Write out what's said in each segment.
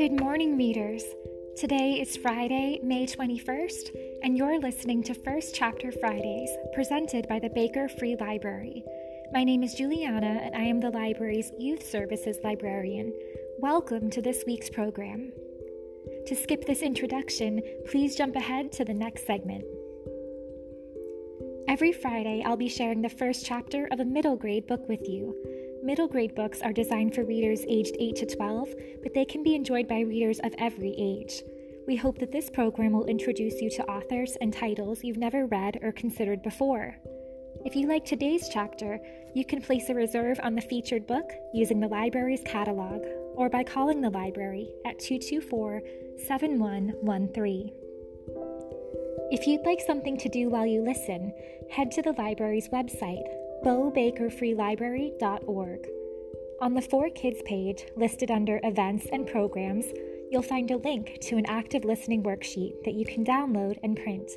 Good morning, readers. Today is Friday, May 21st, and you're listening to First Chapter Fridays, presented by the Baker Free Library. My name is Juliana, and I am the library's Youth Services Librarian. Welcome to this week's program. To skip this introduction, please jump ahead to the next segment. Every Friday, I'll be sharing the first chapter of a middle grade book with you. Middle grade books are designed for readers aged 8 to 12, but they can be enjoyed by readers of every age. We hope that this program will introduce you to authors and titles you've never read or considered before. If you like today's chapter, you can place a reserve on the featured book using the library's catalog or by calling the library at 224 7113. If you'd like something to do while you listen, head to the library's website beaubakerfreelibrary.org. On the For Kids page, listed under Events and Programs, you'll find a link to an active listening worksheet that you can download and print.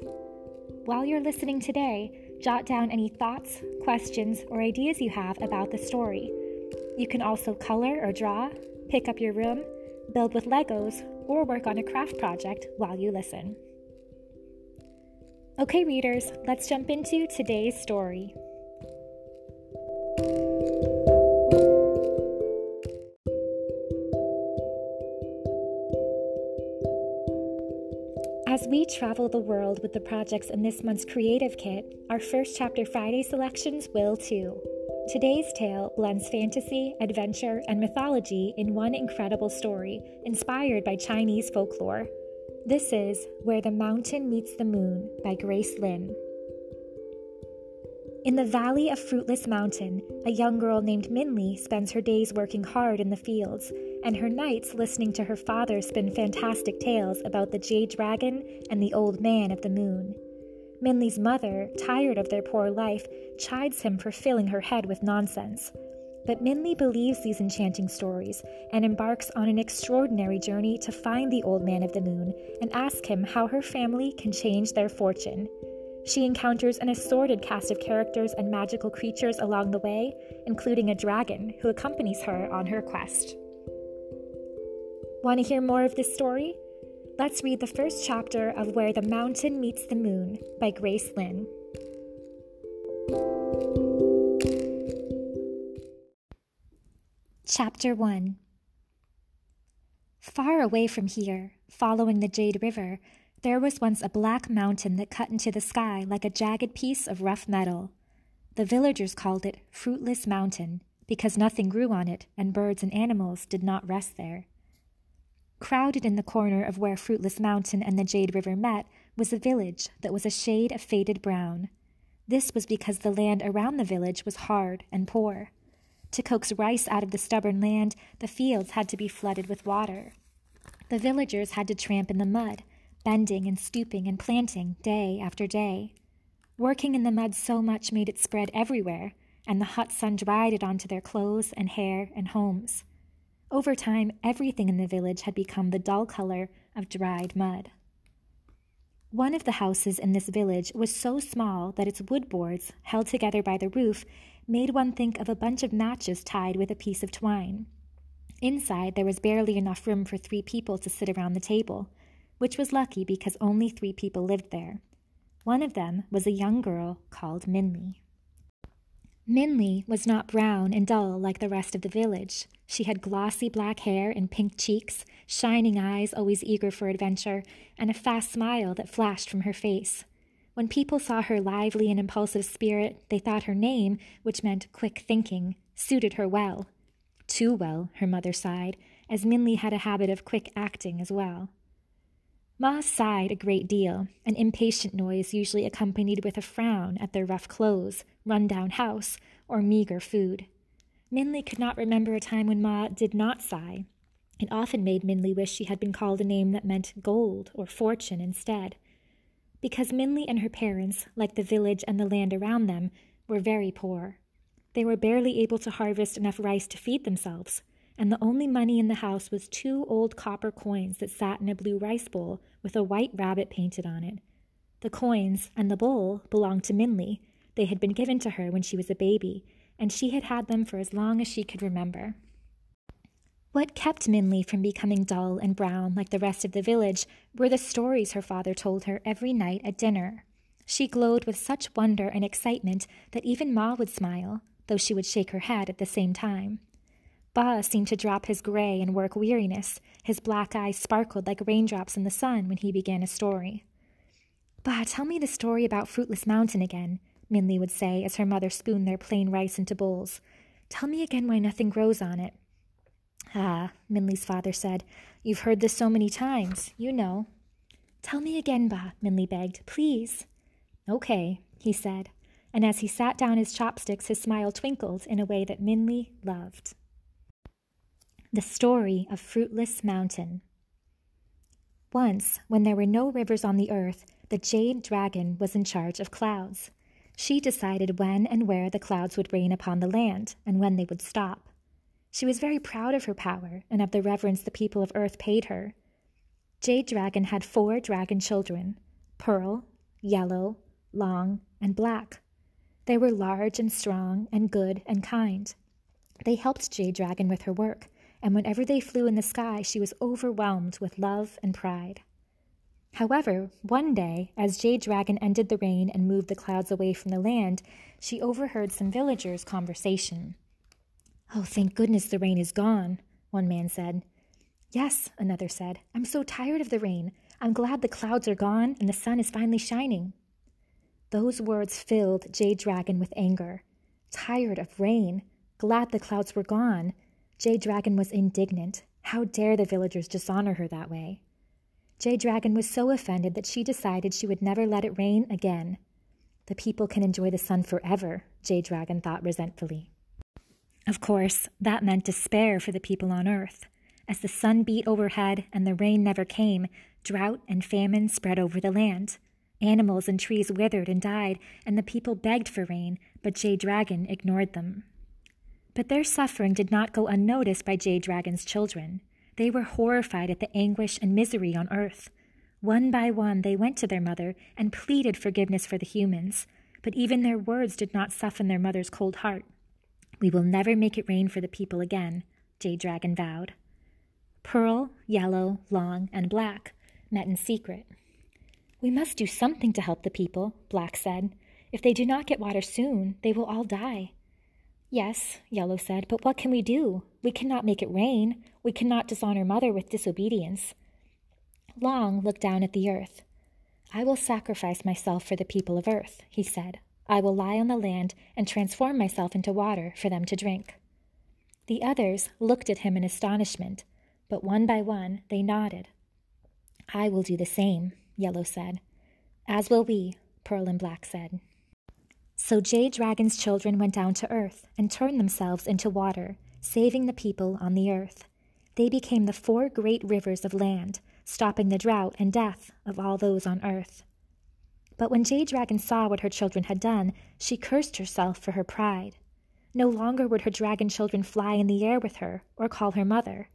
While you're listening today, jot down any thoughts, questions, or ideas you have about the story. You can also color or draw, pick up your room, build with Legos, or work on a craft project while you listen. Okay, readers, let's jump into today's story. We travel the world with the projects in this month's Creative Kit, our first chapter Friday selections will too. Today's tale blends fantasy, adventure, and mythology in one incredible story inspired by Chinese folklore. This is Where the Mountain Meets the Moon by Grace Lin. In the valley of Fruitless Mountain, a young girl named Minli spends her days working hard in the fields, and her nights listening to her father spin fantastic tales about the jade dragon and the old man of the moon. Minli's mother, tired of their poor life, chides him for filling her head with nonsense. But Minli believes these enchanting stories and embarks on an extraordinary journey to find the old man of the moon and ask him how her family can change their fortune. She encounters an assorted cast of characters and magical creatures along the way, including a dragon who accompanies her on her quest. Want to hear more of this story? Let's read the first chapter of Where the Mountain Meets the Moon by Grace Lin. Chapter 1 Far away from here, following the Jade River, there was once a black mountain that cut into the sky like a jagged piece of rough metal. The villagers called it Fruitless Mountain because nothing grew on it and birds and animals did not rest there. Crowded in the corner of where Fruitless Mountain and the Jade River met was a village that was a shade of faded brown. This was because the land around the village was hard and poor. To coax rice out of the stubborn land, the fields had to be flooded with water. The villagers had to tramp in the mud, bending and stooping and planting day after day. Working in the mud so much made it spread everywhere, and the hot sun dried it onto their clothes and hair and homes. Over time, everything in the village had become the dull color of dried mud. One of the houses in this village was so small that its wood boards, held together by the roof, made one think of a bunch of matches tied with a piece of twine. Inside, there was barely enough room for three people to sit around the table, which was lucky because only three people lived there. One of them was a young girl called Minli. Minli was not brown and dull like the rest of the village. She had glossy black hair and pink cheeks, shining eyes always eager for adventure, and a fast smile that flashed from her face. When people saw her lively and impulsive spirit, they thought her name, which meant quick thinking, suited her well. Too well, her mother sighed, as Minli had a habit of quick acting as well. Ma sighed a great deal, an impatient noise usually accompanied with a frown at their rough clothes, run-down house, or meager food. Minli could not remember a time when Ma did not sigh. It often made Minli wish she had been called a name that meant gold or fortune instead. Because Minli and her parents, like the village and the land around them, were very poor. They were barely able to harvest enough rice to feed themselves, and the only money in the house was two old copper coins that sat in a blue rice bowl with a white rabbit painted on it. The coins and the bowl belonged to Minli. They had been given to her when she was a baby, and she had had them for as long as she could remember. What kept Minli from becoming dull and brown like the rest of the village were the stories her father told her every night at dinner. She glowed with such wonder and excitement that even Ma would smile, though she would shake her head at the same time. Ba seemed to drop his gray and work weariness. His black eyes sparkled like raindrops in the sun when he began a story. Ba, tell me the story about Fruitless Mountain again, Minli would say as her mother spooned their plain rice into bowls. Tell me again why nothing grows on it. Ah, Minli's father said, you've heard this so many times. You know. Tell me again, Ba, Minli begged. Please. Okay, he said, and as he sat down his chopsticks, his smile twinkled in a way that Minli loved. The Story of Fruitless Mountain. Once, when there were no rivers on the earth, the Jade Dragon was in charge of clouds. She decided when and where the clouds would rain upon the land, and when they would stop. She was very proud of her power and of the reverence the people of earth paid her. Jade Dragon had four dragon children Pearl, Yellow, Long, and Black. They were large and strong and good and kind. They helped Jade Dragon with her work and whenever they flew in the sky, she was overwhelmed with love and pride. However, one day, as Jade Dragon ended the rain and moved the clouds away from the land, she overheard some villagers' conversation. Oh, thank goodness the rain is gone, one man said. Yes, another said. I'm so tired of the rain. I'm glad the clouds are gone and the sun is finally shining. Those words filled Jade Dragon with anger. Tired of rain, glad the clouds were gone, Jade Dragon was indignant. How dare the villagers dishonor her that way? Jade Dragon was so offended that she decided she would never let it rain again. The people can enjoy the sun forever, Jade Dragon thought resentfully. Of course, that meant despair for the people on earth. As the sun beat overhead and the rain never came, drought and famine spread over the land. Animals and trees withered and died, and the people begged for rain, but Jade Dragon ignored them. But their suffering did not go unnoticed by Jade Dragon's children. They were horrified at the anguish and misery on earth. One by one, they went to their mother and pleaded forgiveness for the humans, but even their words did not soften their mother's cold heart. We will never make it rain for the people again, Jade Dragon vowed. Pearl, Yellow, Long, and Black met in secret. We must do something to help the people, Black said. If they do not get water soon, they will all die. Yes, Yellow said, but what can we do? We cannot make it rain. We cannot dishonor Mother with disobedience. Long looked down at the earth. I will sacrifice myself for the people of earth, he said. I will lie on the land and transform myself into water for them to drink. The others looked at him in astonishment, but one by one they nodded. I will do the same, Yellow said. As will we, Pearl and Black said. So Jade Dragon's children went down to earth and turned themselves into water, saving the people on the earth. They became the four great rivers of land, stopping the drought and death of all those on earth. But when Jade Dragon saw what her children had done, she cursed herself for her pride. No longer would her dragon children fly in the air with her or call her mother.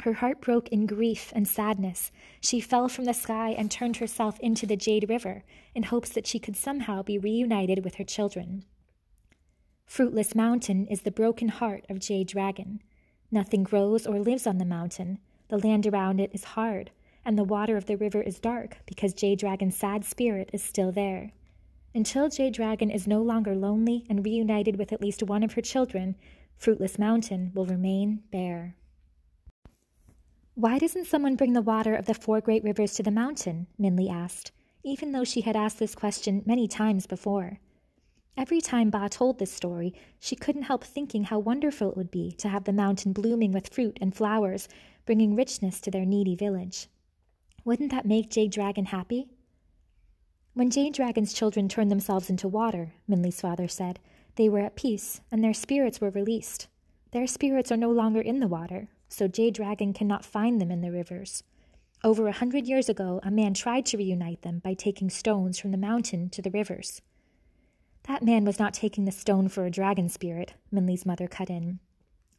Her heart broke in grief and sadness. She fell from the sky and turned herself into the Jade River in hopes that she could somehow be reunited with her children. Fruitless Mountain is the broken heart of Jade Dragon. Nothing grows or lives on the mountain. The land around it is hard, and the water of the river is dark because Jade Dragon's sad spirit is still there. Until Jade Dragon is no longer lonely and reunited with at least one of her children, Fruitless Mountain will remain bare. Why doesn't someone bring the water of the four great rivers to the mountain? Minli asked, even though she had asked this question many times before. Every time Ba told this story, she couldn't help thinking how wonderful it would be to have the mountain blooming with fruit and flowers, bringing richness to their needy village. Wouldn't that make Jade Dragon happy? When Jade Dragon's children turned themselves into water, Minli's father said, they were at peace and their spirits were released. Their spirits are no longer in the water, so Jade Dragon cannot find them in the rivers. Over a hundred years ago, a man tried to reunite them by taking stones from the mountain to the rivers. That man was not taking the stone for a dragon spirit, Minli's mother cut in.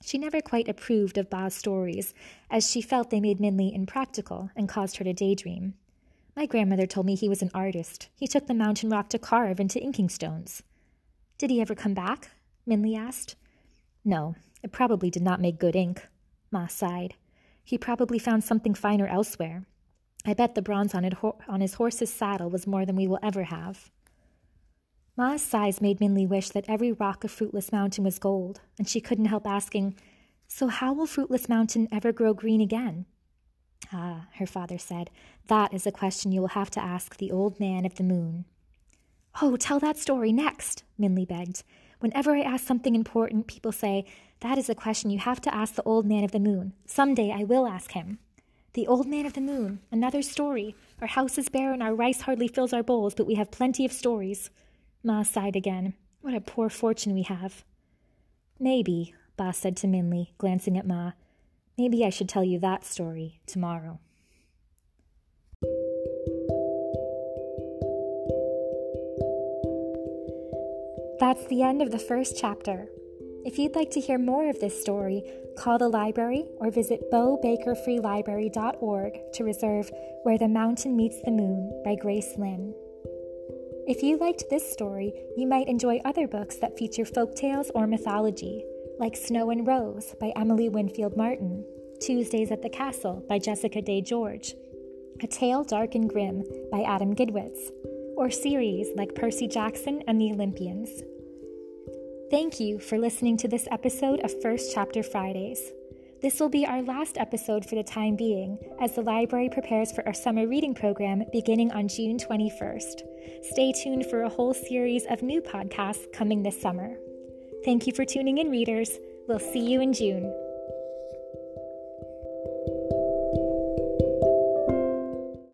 She never quite approved of Ba's stories, as she felt they made Minli impractical and caused her to daydream. My grandmother told me he was an artist. He took the mountain rock to carve into inking stones. Did he ever come back? Minli asked. No, it probably did not make good ink. Ma sighed. He probably found something finer elsewhere. I bet the bronze on, it ho- on his horse's saddle was more than we will ever have. Ma's sighs made Minli wish that every rock of Fruitless Mountain was gold, and she couldn't help asking, So how will Fruitless Mountain ever grow green again? Ah, her father said, that is a question you will have to ask the old man of the moon. Oh, tell that story next, Minli begged. Whenever I ask something important, people say, That is a question you have to ask the old man of the moon. Some day I will ask him. The old man of the moon, another story. Our house is bare and our rice hardly fills our bowls, but we have plenty of stories. Ma sighed again. What a poor fortune we have. Maybe, Ba said to Minli, glancing at Ma, maybe I should tell you that story tomorrow. That's the end of the first chapter. If you'd like to hear more of this story, call the library or visit bobakerfreelibrary.org to reserve Where the Mountain Meets the Moon by Grace Lin. If you liked this story, you might enjoy other books that feature folk tales or mythology, like Snow and Rose by Emily Winfield Martin, Tuesdays at the Castle by Jessica Day George, A Tale Dark and Grim by Adam Gidwitz, or series like Percy Jackson and the Olympians. Thank you for listening to this episode of First Chapter Fridays. This will be our last episode for the time being, as the library prepares for our summer reading program beginning on June 21st. Stay tuned for a whole series of new podcasts coming this summer. Thank you for tuning in, readers. We'll see you in June.